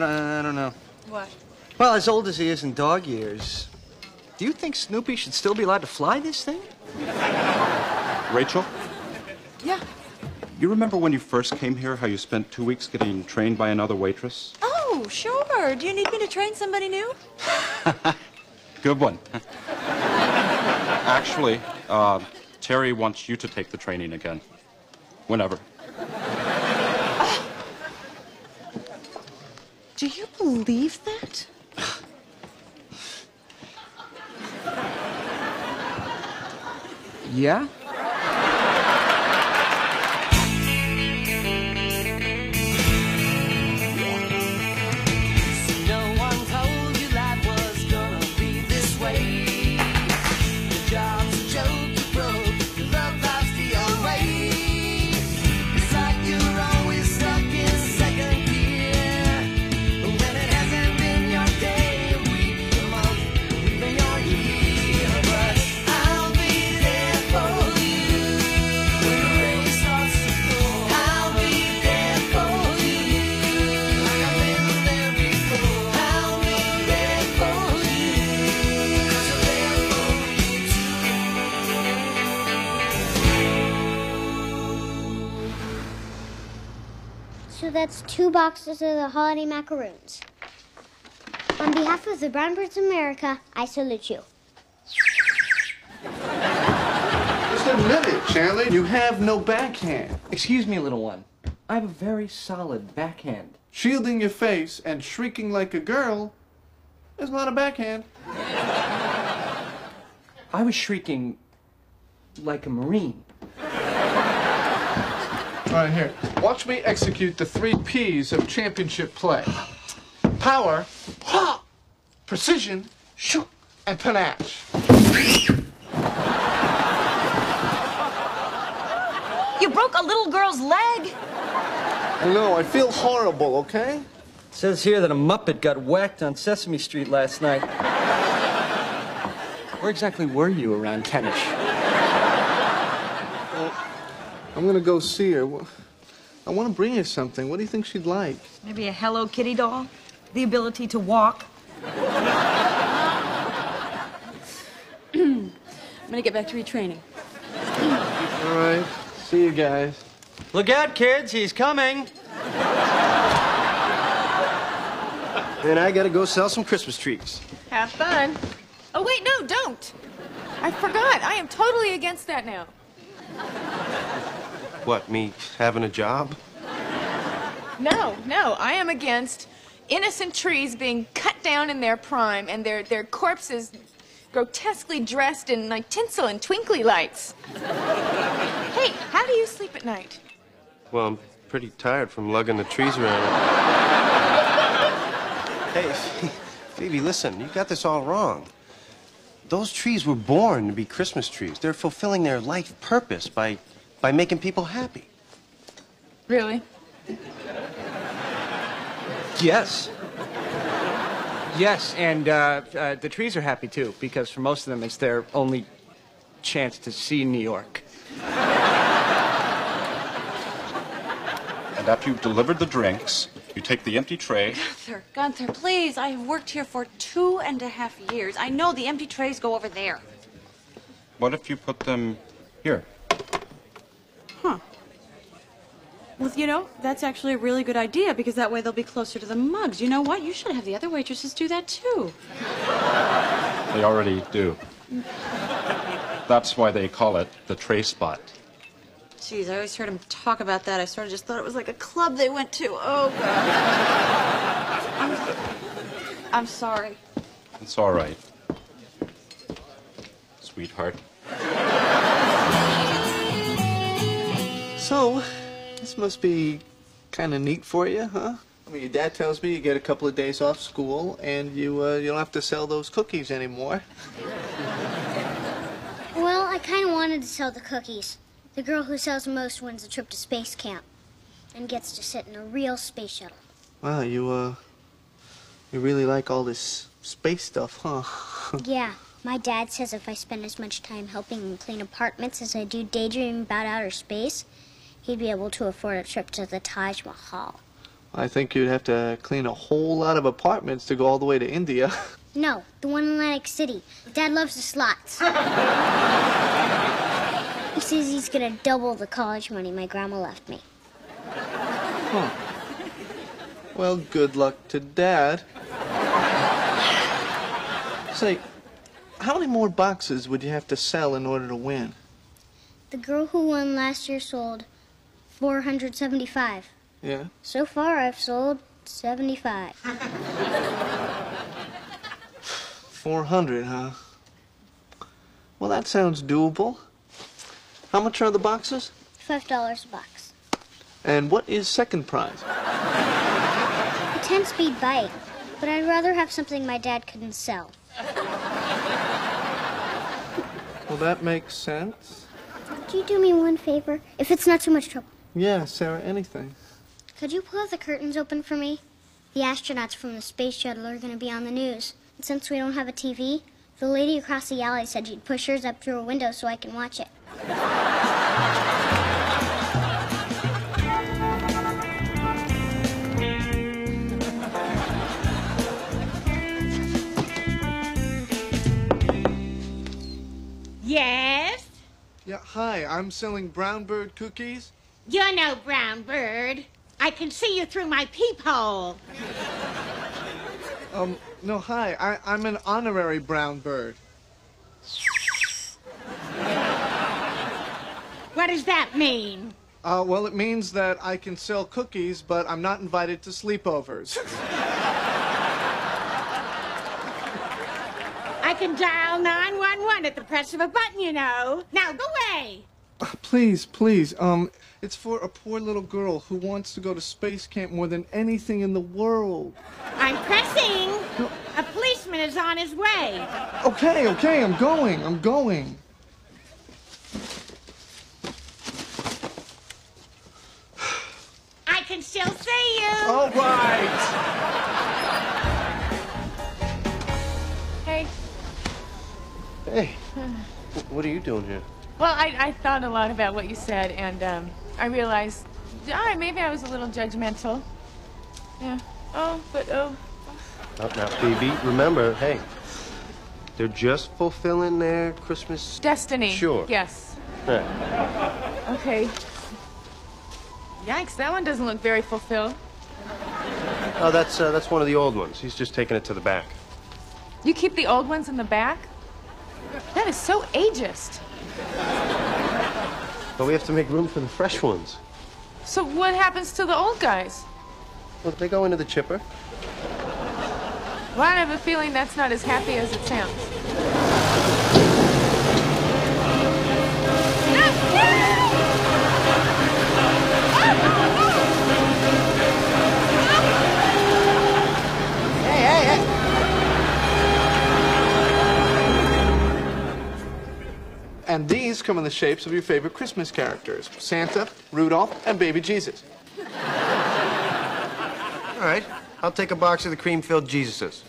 don't, I don't know. What? Well, as old as he is in dog years, do you think Snoopy should still be allowed to fly this thing? Rachel, Yeah. you remember when you first came here how you spent two weeks getting trained by another waitress? Oh, sure. Do you need me to train somebody new? Good one. Actually, uh, Terry wants you to take the training again. Whenever. Do you believe that? Yeah? So that's two boxes of the holiday macaroons. On behalf of the Brown Birds of America, I salute you. Just admit it, Chandler. You have no backhand. Excuse me, little one. I have a very solid backhand. Shielding your face and shrieking like a girl is not a backhand. I was shrieking like a Marine. All right, here. Watch me execute the three P's of championship play power, ha, precision, shoo, and panache. You broke a little girl's leg? No, I feel horrible, okay? It says here that a Muppet got whacked on Sesame Street last night. Where exactly were you around 10ish? I'm gonna go see her. I want to bring her something. What do you think she'd like? Maybe a Hello Kitty doll? The ability to walk? I'm gonna get back to retraining. All right. See you guys. Look out, kids, he's coming. And I gotta go sell some Christmas trees. Have fun. Oh, wait, no, don't. I forgot. I am totally against that now. What, me having a job? No, no, I am against innocent trees being cut down in their prime and their, their corpses grotesquely dressed in like tinsel and twinkly lights. hey, how do you sleep at night? Well, I'm pretty tired from lugging the trees around. hey, Phoebe, listen, you got this all wrong. Those trees were born to be Christmas trees. They're fulfilling their life purpose by, by making people happy. Really? Yes. Yes, and uh, uh, the trees are happy too, because for most of them, it's their only chance to see New York. And after you've delivered the drinks, you take the empty tray. Gunther, Gunther, please. I have worked here for two and a half years. I know the empty trays go over there. What if you put them here? Well, you know, that's actually a really good idea because that way they'll be closer to the mugs. You know what? You should have the other waitresses do that too. They already do. That's why they call it the tray spot. Jeez, I always heard him talk about that. I sort of just thought it was like a club they went to. Oh, God. I'm, I'm sorry. It's all right. Sweetheart. So, this must be kind of neat for you, huh? I mean, your dad tells me you get a couple of days off school and you uh, you don't have to sell those cookies anymore. Well, I kind of wanted to sell the cookies. The girl who sells the most wins a trip to space camp and gets to sit in a real space shuttle. Wow, you uh, you really like all this space stuff, huh? Yeah, my dad says if I spend as much time helping him clean apartments as I do daydreaming about outer space, he'd be able to afford a trip to the Taj Mahal. I think you'd have to clean a whole lot of apartments to go all the way to India. No, the one in Atlantic City. Dad loves the slots. he says he's gonna double the college money my grandma left me. Well, good luck to Dad. Say, how many more boxes would you have to sell in order to win? The girl who won last year sold 475. Yeah? So far, I've sold 75. 400, huh? Well, that sounds doable. How much are the boxes? $5 a box. And what is second prize? A 10 speed bike, but I'd rather have something my dad couldn't sell. Well, that makes sense. Could you do me one favor? If it's not too much trouble. Yeah, Sarah, anything. Could you pull the curtains open for me? The astronauts from the space shuttle are going to be on the news. And since we don't have a TV, the lady across the alley said she'd push hers up through a window so I can watch it. Yes? Yeah, hi, I'm selling brown bird cookies. You're no brown bird. I can see you through my peephole. Um, no, hi, I, I'm an honorary brown bird. What does that mean? Uh, well, it means that I can sell cookies, but I'm not invited to sleepovers. I can dial 911 at the press of a button, you know. Now go away. Please, please, um, it's for a poor little girl who wants to go to space camp more than anything in the world. I'm pressing. A policeman is on his way. Okay, okay, I'm going, I'm going. I can still see you. All right. Hey. Hey, what are you doing here? Well, I, I thought a lot about what you said, and um, I realized, right, maybe I was a little judgmental. Yeah. Oh, but oh. Now, now, baby, remember, hey, they're just fulfilling their Christmas. Destiny. Sure. Yes. Yeah. Okay. Yikes, that one doesn't look very fulfilled. Oh, that's uh, that's one of the old ones. He's just taking it to the back. You keep the old ones in the back? That is so ageist. But we have to make room for the fresh ones. So what happens to the old guys? Well, they go into the chipper. Well, I have a feeling that's not as happy as it sounds. And these come in the shapes of your favorite Christmas characters Santa, Rudolph, and Baby Jesus. All right, I'll take a box of the cream-filled Jesuses.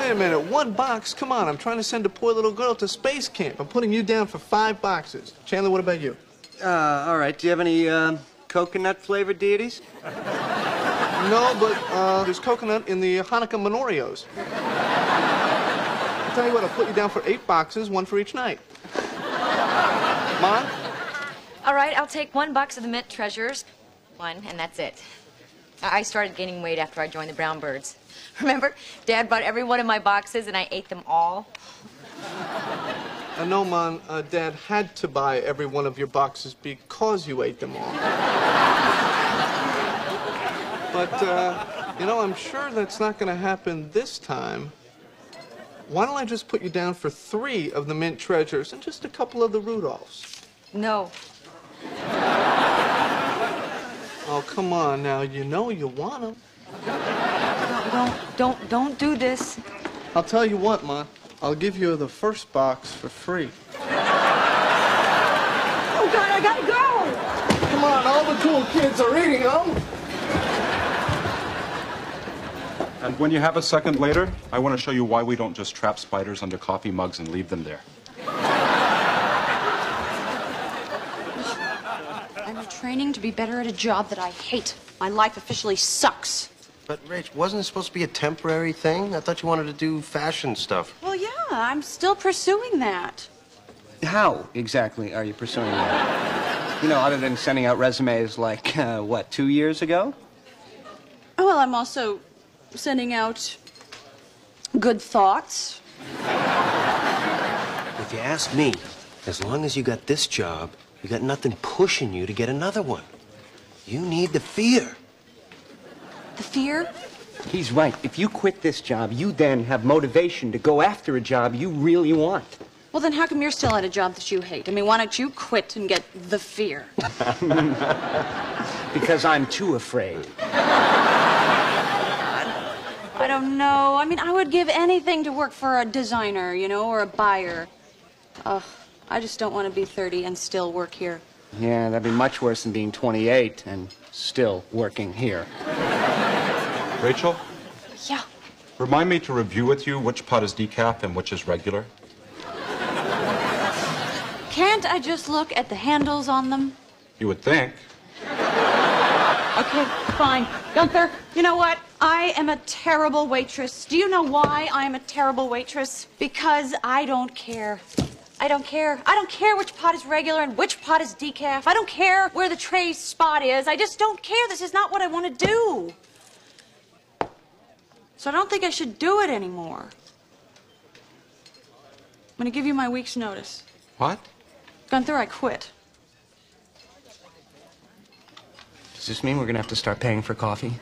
Wait a minute, one box? Come on, I'm trying to send a poor little girl to space camp. I'm putting you down for five boxes. Chandler, what about you? Uh, all right. Do you have any um, coconut flavored deities? No, but uh, there's coconut in the Hanukkah Menorios. I'll tell you what, I'll put you down for eight boxes, one for each night. Mon? All right, I'll take one box of the mint treasures. One, and that's it. I started gaining weight after I joined the Brown Birds. Remember? Dad bought every one of my boxes and I ate them all. Uh, no, Mon, uh, Dad had to buy every one of your boxes because you ate them all. But, uh, you know, I'm sure that's not going to happen this time. Why don't I just put you down for three of the mint treasures and just a couple of the Rudolphs? No. Oh, come on now. You know you want them. Don't, don't, don't, don't do this. I'll tell you what, Mon. I'll give you the first box for free. Oh, God, I gotta go. Come on, all the cool kids are eating them. And when you have a second later, I want to show you why we don't just trap spiders under coffee mugs and leave them there. I'm training to be better at a job that I hate. My life officially sucks. But, Rach, wasn't it supposed to be a temporary thing? I thought you wanted to do fashion stuff. Well, yeah, I'm still pursuing that. How exactly are you pursuing that? You know, other than sending out resumes like, uh, what, two years ago? Oh, well, I'm also sending out good thoughts. If you ask me, as long as you got this job, you got nothing pushing you to get another one. You need the fear. The fear? He's right. If you quit this job, you then have motivation to go after a job you really want. Well, then how come you're still at a job that you hate? I mean, why don't you quit and get the fear? Because I'm too afraid. I don't know. I mean, I would give anything to work for a designer, you know, or a buyer. Ugh, I just don't want to be 30 and still work here. Yeah, that'd be much worse than being 28 and still working here. Rachel, Yeah. remind me to review with you which pot is decaf and which is regular. Can't I just look at the handles on them? You would think. Okay, fine. Gunther, you know what? I am a terrible waitress. Do you know why I am a terrible waitress? Because I don't care. I don't care. I don't care which pot is regular and which pot is decaf. I don't care where the tray spot is. I just don't care. This is not what I want to do. So I don't think I should do it anymore. I'm going to give you my week's notice. What? Gunther, I quit. Does this mean we're gonna have to start paying for coffee?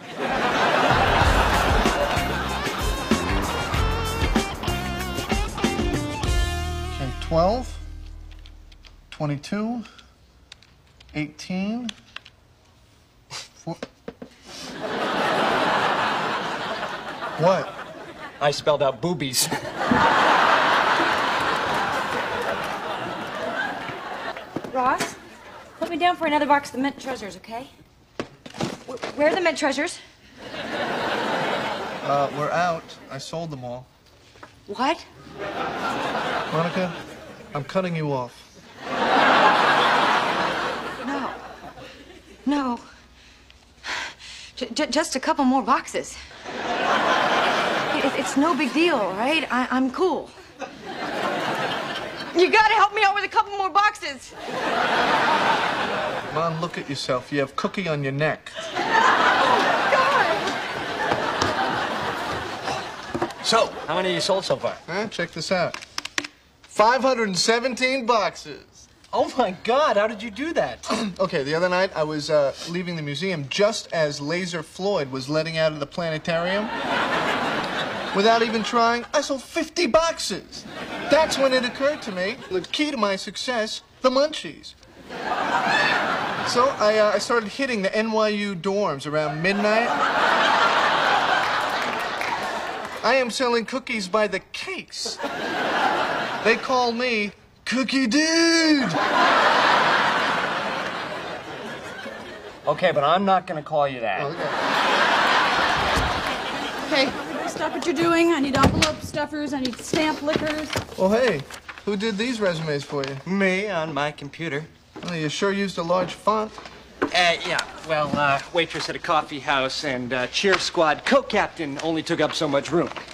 12, 22, 18, four... What? I spelled out boobies. Ross, put me down for another box of the mint treasures, okay? Wh- Where are the mint treasures? Uh, we're out. I sold them all. What? Monica, I'm cutting you off. No. No. J- j- just a couple more boxes. It- it's no big deal, right? I- I'm cool. You gotta help me out with a couple more boxes. Mon, look at yourself. You have cookie on your neck. Oh, so, how many you sold so far? Huh? Check this out. 517 boxes. Oh my God! How did you do that? Okay, the other night I was uh, leaving the museum just as Laser Floyd was letting out of the planetarium. Without even trying, I sold 50 boxes. That's when it occurred to me the key to my success the munchies. So I, uh, I started hitting the NYU dorms around midnight. I am selling cookies by the case. They call me Cookie Dude. Okay, but I'm not gonna call you that. Okay, everybody stop what you're doing. I need envelope stuffers. I need stamp lickers. Well, hey, who did these resumes for you? Me on my computer. Well, you sure used a large font. Uh, yeah, well, uh, waitress at a coffee house and uh, cheer squad co-captain only took up so much room.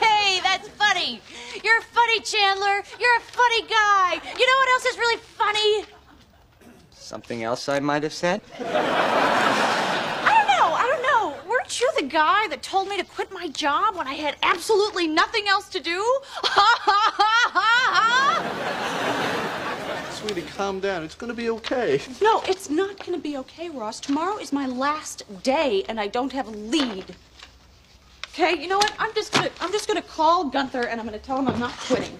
hey, that's funny. You're funny, Chandler. You're a funny guy. You know what else is really funny? Something else I might have said? I don't know. I don't know. Weren't you the guy that told me to quit my job when I had absolutely nothing else to do? Ha ha ha ha ha! Sweetie, calm down. It's gonna be okay. No, it's not going to be okay, Ross. Tomorrow is my last day, and I don't have a lead. Okay, you know what? I'm just gonna I'm just gonna call Gunther, and I'm gonna tell him I'm not quitting.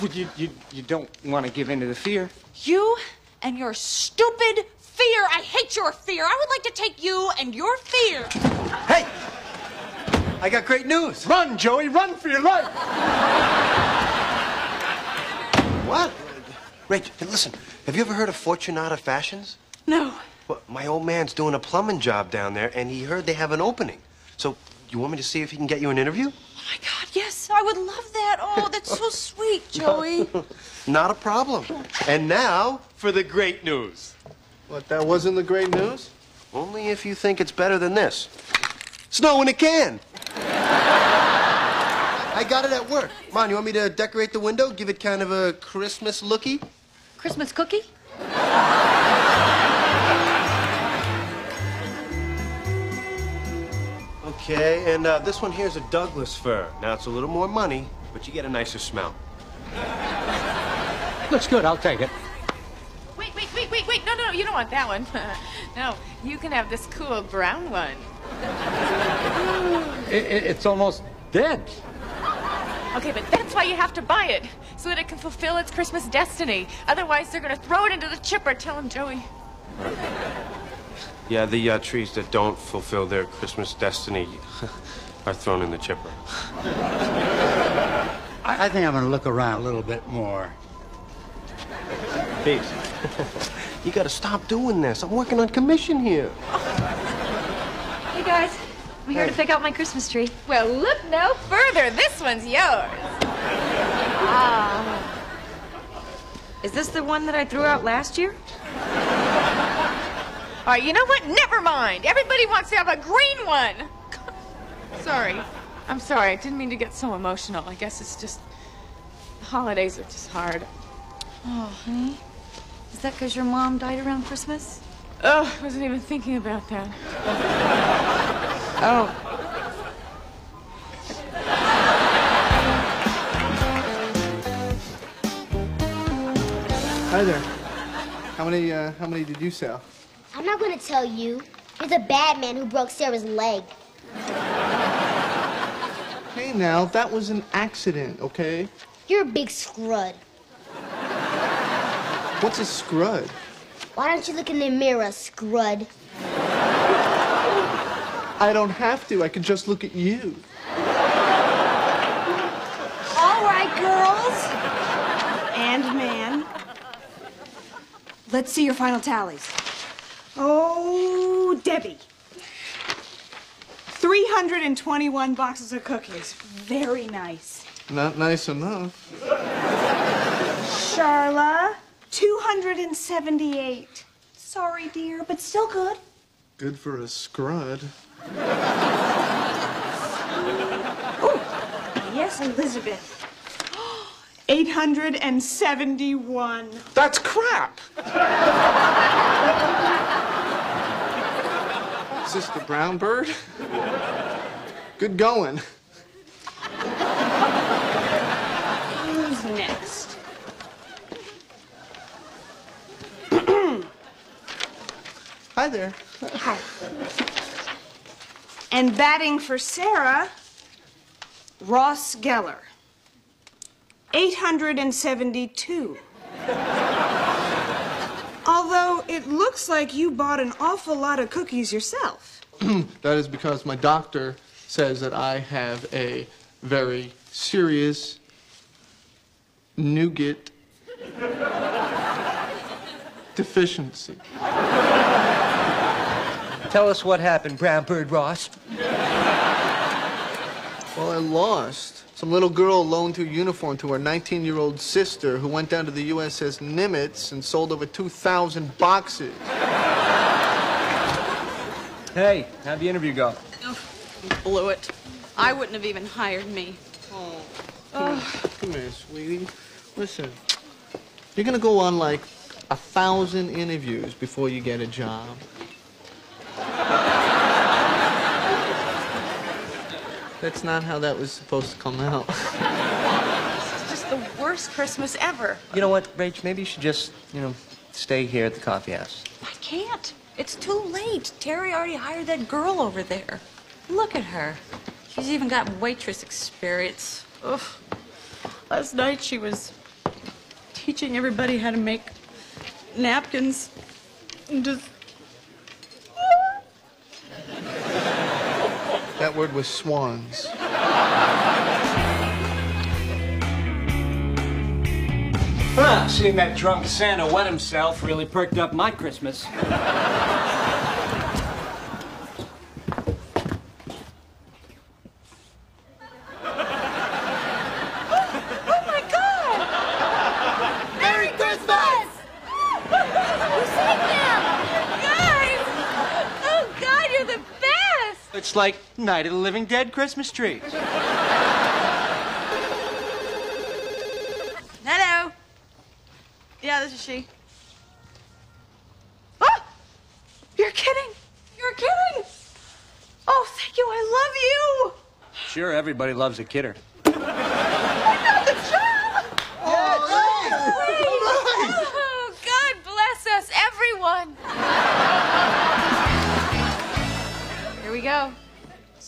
Well, you, you, you don't want to give in to the fear. You and your stupid fear. I hate your fear. I would like to take you and your fear. Hey! I got great news. Run, Joey, run for your life! What? Rach, listen, have you ever heard of Fortunata Fashions? No. Well, my old man's doing a plumbing job down there, and he heard they have an opening. So, you want me to see if he can get you an interview? Oh my God, yes, I would love that. Oh, that's so sweet, Joey. Not a problem. And now for the great news. What, that wasn't the great news? Only if you think it's better than this. Snow in a can! I got it at work. Come on, you want me to decorate the window? Give it kind of a Christmas looky? Christmas cookie? Okay, and uh, this one here's a Douglas fir. Now it's a little more money, but you get a nicer smell. Looks good. I'll take it. Wait, wait, wait, wait, wait. No, no, no, you don't want that one. no, you can have this cool brown one. It, it, it's almost dead. Okay, but that's why you have to buy it, so that it can fulfill its Christmas destiny. Otherwise, they're gonna throw it into the chipper. Tell him, Joey. Yeah, the uh, trees that don't fulfill their Christmas destiny are thrown in the chipper. I, I think I'm going to look around a little bit more. Pheebs, you gotta stop doing this. I'm working on commission here. Hey, guys. I'm here to pick out my Christmas tree. Well, look no further. This one's yours. Ah. Is this the one that I threw out last year? All right, you know what? Never mind. Everybody wants to have a green one. sorry. I'm sorry. I didn't mean to get so emotional. I guess it's just. The holidays are just hard. Oh, honey. Is that because your mom died around Christmas? Oh, I wasn't even thinking about that. Oh. Hi there. How many, uh, how many did you sell? I'm not going to tell you. You're the bad man who broke Sarah's leg. Hey, now, that was an accident, okay? You're a big scrud. What's a scrud? Why don't you look in the mirror, scrud? I don't have to. I can just look at you. All right, girls. And man. Let's see your final tallies. Oh, Debbie. 321 boxes of cookies. Very nice. Not nice enough. Charla, 278. Sorry, dear, but still good. Good for a scrud. Oh, yes, Elizabeth. 871. That's crap! Sister Brown Bird? Good going. Who's next? Hi there. Hi. And batting for Sarah, Ross Geller. 872. Although it looks like you bought an awful lot of cookies yourself. that is because my doctor says that I have a very serious nougat deficiency. Tell us what happened, Brown Bird Ross. Well, I lost. Some little girl loaned her uniform to her 19 year old sister who went down to the USS Nimitz and sold over 2,000 boxes. Hey, how'd the interview go? Oh, blew it. I wouldn't have even hired me. Oh, come, here, come here, sweetie. Listen, you're gonna go on like a thousand interviews before you get a job. That's not how that was supposed to come out. It's just the worst Christmas ever. You know what, Rach? Maybe you should just, you know, stay here at the coffee house. I can't. It's too late. Terry already hired that girl over there. Look at her. She's even got waitress experience. Ugh. Last night she was teaching everybody how to make napkins. And just That word was swans. Ah, seeing that drunk Santa wet himself really perked up my Christmas. Oh my God! Merry Christmas! Who sang them? It's like Night of the Living Dead Christmas trees. Hello. Yeah, this is she. Oh! You're kidding. You're kidding. Oh, thank you. I love you. Sure, everybody loves a kidder.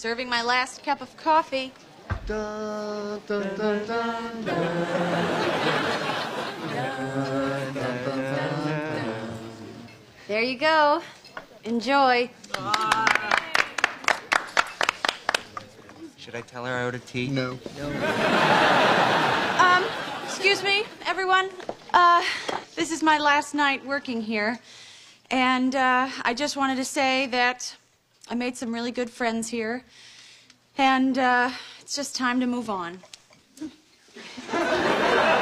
Serving my last cup of coffee. There you go. Enjoy. Should I tell her I ordered tea? No. Um, excuse me, everyone. Uh, this is my last night working here. And uh, I just wanted to say that I made some really good friends here. And uh, it's just time to move on.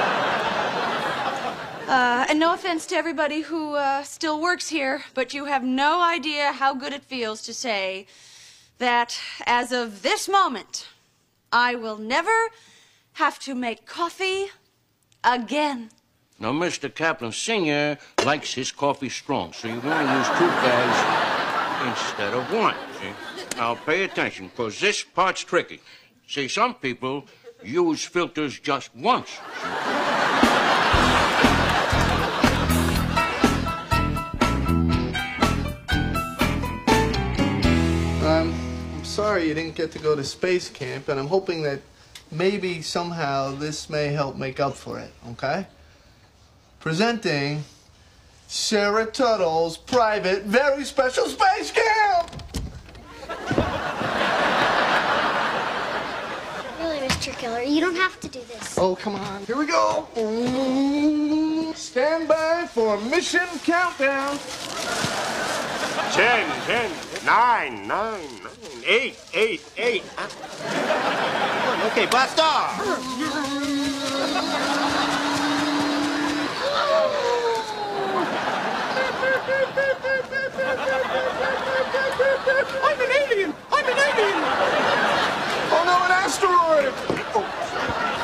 Uh, and no offense to everybody who uh, still works here, but you have no idea how good it feels to say that as of this moment, I will never have to make coffee again. Now, Mr. Kaplan Sr. likes his coffee strong, so you're going to use two bags instead of one. See? Now, pay attention, because this part's tricky. See, some people use filters just once. Um, I'm sorry you didn't get to go to space camp, and I'm hoping that maybe somehow this may help make up for it, okay? Presenting Sarah Tuttle's private, very special space camp! Really, Mr. Geller, you don't have to do this. Oh, come on. Here we go. Stand by for mission countdown. Ten, ten, nine, nine, nine, eight, eight, eight. Okay, blast off. I'm an alien! I'm an alien! Oh no, an asteroid! Oh.